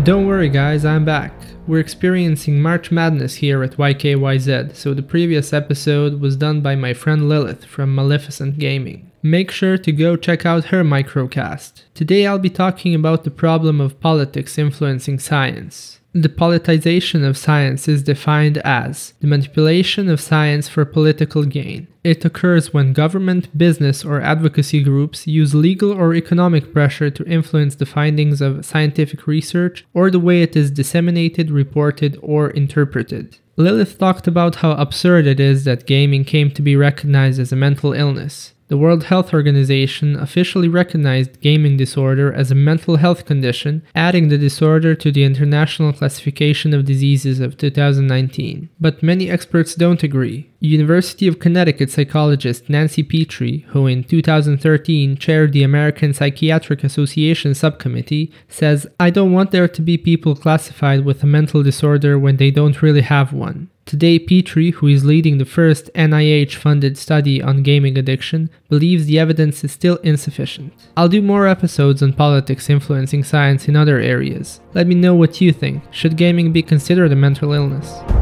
Don't worry, guys, I'm back. We're experiencing March Madness here at YKYZ, so the previous episode was done by my friend Lilith from Maleficent Gaming. Make sure to go check out her microcast. Today I'll be talking about the problem of politics influencing science. The politicization of science is defined as the manipulation of science for political gain. It occurs when government, business, or advocacy groups use legal or economic pressure to influence the findings of scientific research or the way it is disseminated, reported, or interpreted. Lilith talked about how absurd it is that gaming came to be recognized as a mental illness. The World Health Organization officially recognized gaming disorder as a mental health condition, adding the disorder to the International Classification of Diseases of 2019. But many experts don't agree. University of Connecticut psychologist Nancy Petry, who in 2013 chaired the American Psychiatric Association subcommittee, says, I don't want there to be people classified with a mental disorder when they don't really have one. Today, Petry, who is leading the first NIH funded study on gaming addiction, believes the evidence is still insufficient. I'll do more episodes on politics influencing science in other areas. Let me know what you think. Should gaming be considered a mental illness?